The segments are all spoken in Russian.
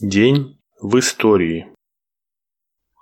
День в истории.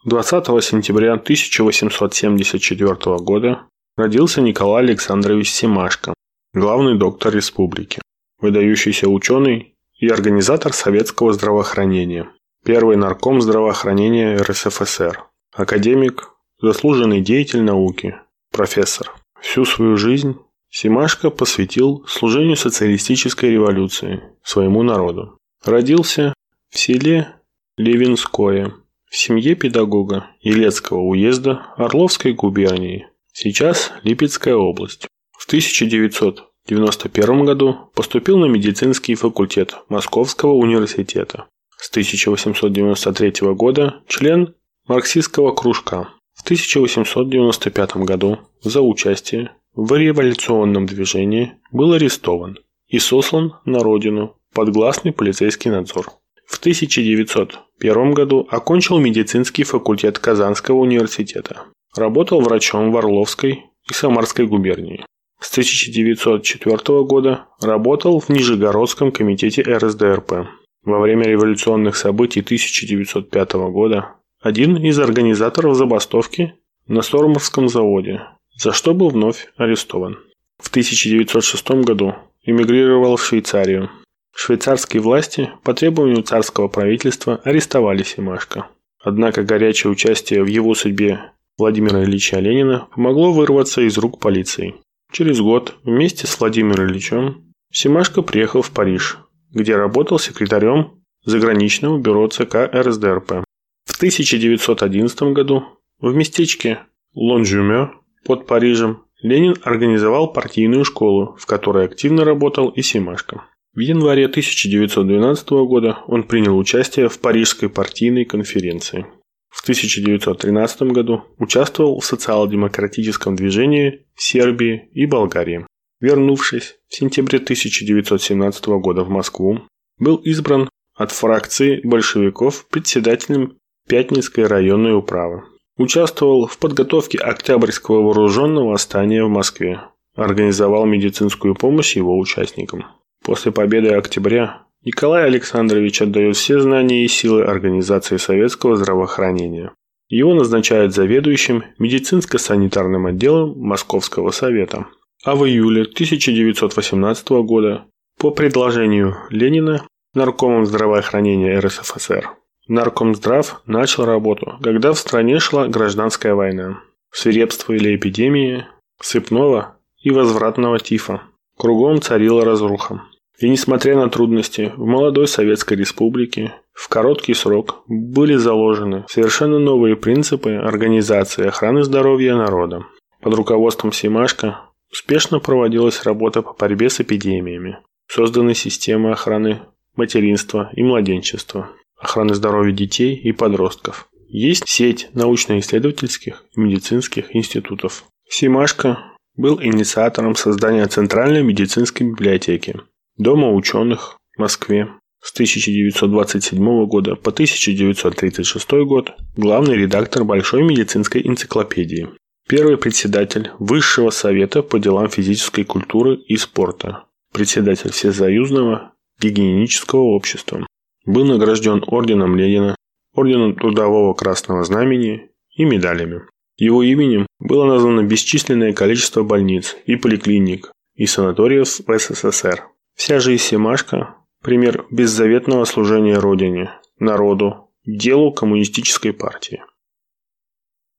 20 сентября 1874 года родился Николай Александрович Семашко, главный доктор республики, выдающийся ученый и организатор советского здравоохранения, первый нарком здравоохранения РСФСР, академик, заслуженный деятель науки, профессор. Всю свою жизнь Семашко посвятил служению социалистической революции своему народу. Родился в селе Левинское, в семье педагога Елецкого уезда Орловской губернии, сейчас Липецкая область. В 1991 году поступил на медицинский факультет Московского университета. С 1893 года член марксистского кружка. В 1895 году за участие в революционном движении был арестован и сослан на родину под гласный полицейский надзор. В 1901 году окончил медицинский факультет Казанского университета. Работал врачом в Орловской и Самарской губернии. С 1904 года работал в Нижегородском комитете РСДРП. Во время революционных событий 1905 года один из организаторов забастовки на Сормовском заводе, за что был вновь арестован. В 1906 году эмигрировал в Швейцарию, Швейцарские власти по требованию царского правительства арестовали Семашко. Однако горячее участие в его судьбе Владимира Ильича Ленина помогло вырваться из рук полиции. Через год вместе с Владимиром Ильичем Семашко приехал в Париж, где работал секретарем заграничного бюро ЦК РСДРП. В 1911 году в местечке Лонжюме под Парижем Ленин организовал партийную школу, в которой активно работал и Семашко. В январе 1912 года он принял участие в Парижской партийной конференции. В 1913 году участвовал в социал-демократическом движении в Сербии и Болгарии. Вернувшись в сентябре 1917 года в Москву, был избран от фракции большевиков председателем Пятницкой районной управы. Участвовал в подготовке Октябрьского вооруженного восстания в Москве. Организовал медицинскую помощь его участникам. После победы октября Николай Александрович отдает все знания и силы организации советского здравоохранения. Его назначают заведующим медицинско-санитарным отделом Московского совета. А в июле 1918 года по предложению Ленина наркомом здравоохранения РСФСР Наркомздрав начал работу, когда в стране шла гражданская война. Свирепствовали эпидемии сыпного и возвратного тифа. Кругом царила разруха. И несмотря на трудности, в молодой Советской Республике в короткий срок были заложены совершенно новые принципы организации охраны здоровья народа. Под руководством Симашко успешно проводилась работа по борьбе с эпидемиями. Созданы системы охраны материнства и младенчества, охраны здоровья детей и подростков. Есть сеть научно-исследовательских и медицинских институтов. Симашко был инициатором создания Центральной медицинской библиотеки, Дома ученых в Москве с 1927 года по 1936 год главный редактор Большой медицинской энциклопедии. Первый председатель Высшего совета по делам физической культуры и спорта. Председатель Всесоюзного гигиенического общества. Был награжден орденом Ленина, орденом Трудового Красного Знамени и медалями. Его именем было названо бесчисленное количество больниц и поликлиник и санаториев в СССР. Вся жизнь Семашко – пример беззаветного служения Родине, народу, делу коммунистической партии.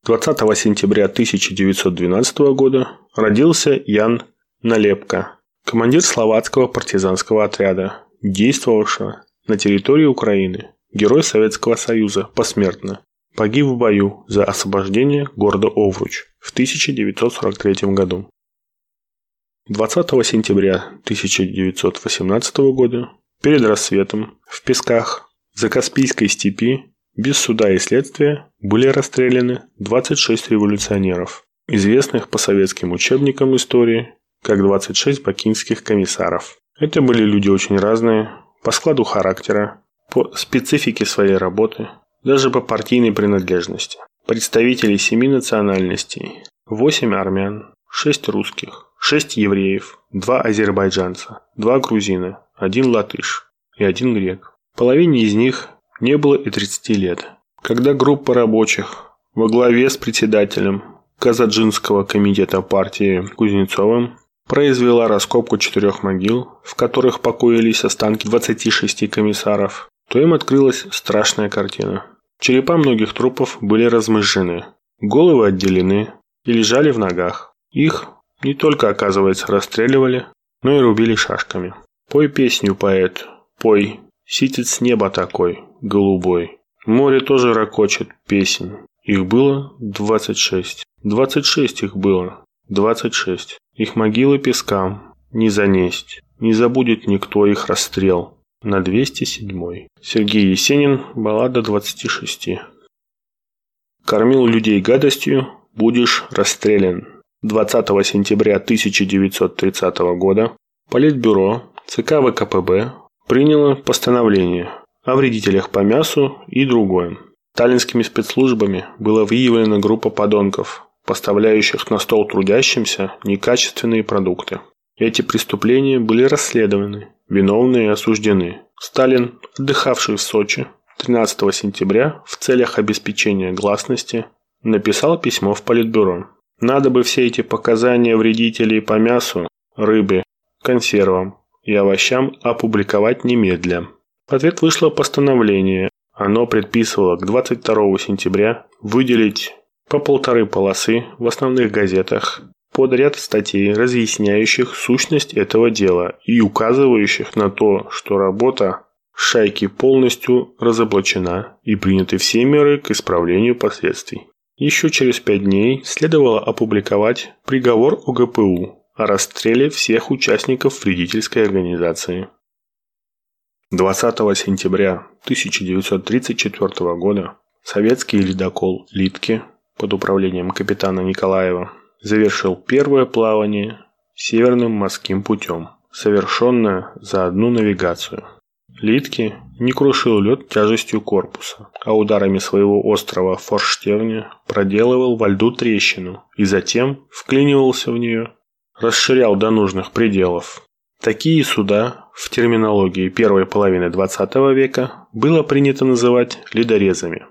20 сентября 1912 года родился Ян Налепко, командир словацкого партизанского отряда, действовавшего на территории Украины, герой Советского Союза посмертно, погиб в бою за освобождение города Овруч в 1943 году. 20 сентября 1918 года, перед рассветом, в песках Закаспийской степи, без суда и следствия, были расстреляны 26 революционеров, известных по советским учебникам истории как 26 бакинских комиссаров. Это были люди очень разные, по складу характера, по специфике своей работы, даже по партийной принадлежности. Представители семи национальностей, 8 армян, 6 русских, шесть евреев, два азербайджанца, два грузина, один латыш и один грек. Половине из них не было и 30 лет. Когда группа рабочих во главе с председателем Казаджинского комитета партии Кузнецовым произвела раскопку четырех могил, в которых покоились останки 26 комиссаров, то им открылась страшная картина. Черепа многих трупов были размыжены, головы отделены и лежали в ногах. Их не только, оказывается, расстреливали, но и рубили шашками. Пой песню, поэт, пой, ситец неба такой, голубой. Море тоже ракочет песень. Их было 26. 26 их было. 26. Их могилы пескам не занесть. Не забудет никто их расстрел. На 207. Сергей Есенин. Баллада 26. Кормил людей гадостью, будешь расстрелян. 20 сентября 1930 года Политбюро ЦК ВКПБ приняло постановление о вредителях по мясу и другое. Сталинскими спецслужбами была выявлена группа подонков, поставляющих на стол трудящимся некачественные продукты. Эти преступления были расследованы, виновные осуждены. Сталин, отдыхавший в Сочи 13 сентября в целях обеспечения гласности, написал письмо в Политбюро. Надо бы все эти показания вредителей по мясу, рыбе, консервам и овощам опубликовать немедля. В ответ вышло постановление. Оно предписывало к 22 сентября выделить по полторы полосы в основных газетах под ряд статей, разъясняющих сущность этого дела и указывающих на то, что работа шайки полностью разоблачена и приняты все меры к исправлению последствий. Еще через пять дней следовало опубликовать приговор ОГПУ о расстреле всех участников вредительской организации. 20 сентября 1934 года советский ледокол «Литки» под управлением капитана Николаева завершил первое плавание Северным морским путем, совершенное за одну навигацию. Литки не крушил лед тяжестью корпуса, а ударами своего острого форштевня проделывал во льду трещину и затем вклинивался в нее, расширял до нужных пределов. Такие суда в терминологии первой половины XX века было принято называть ледорезами.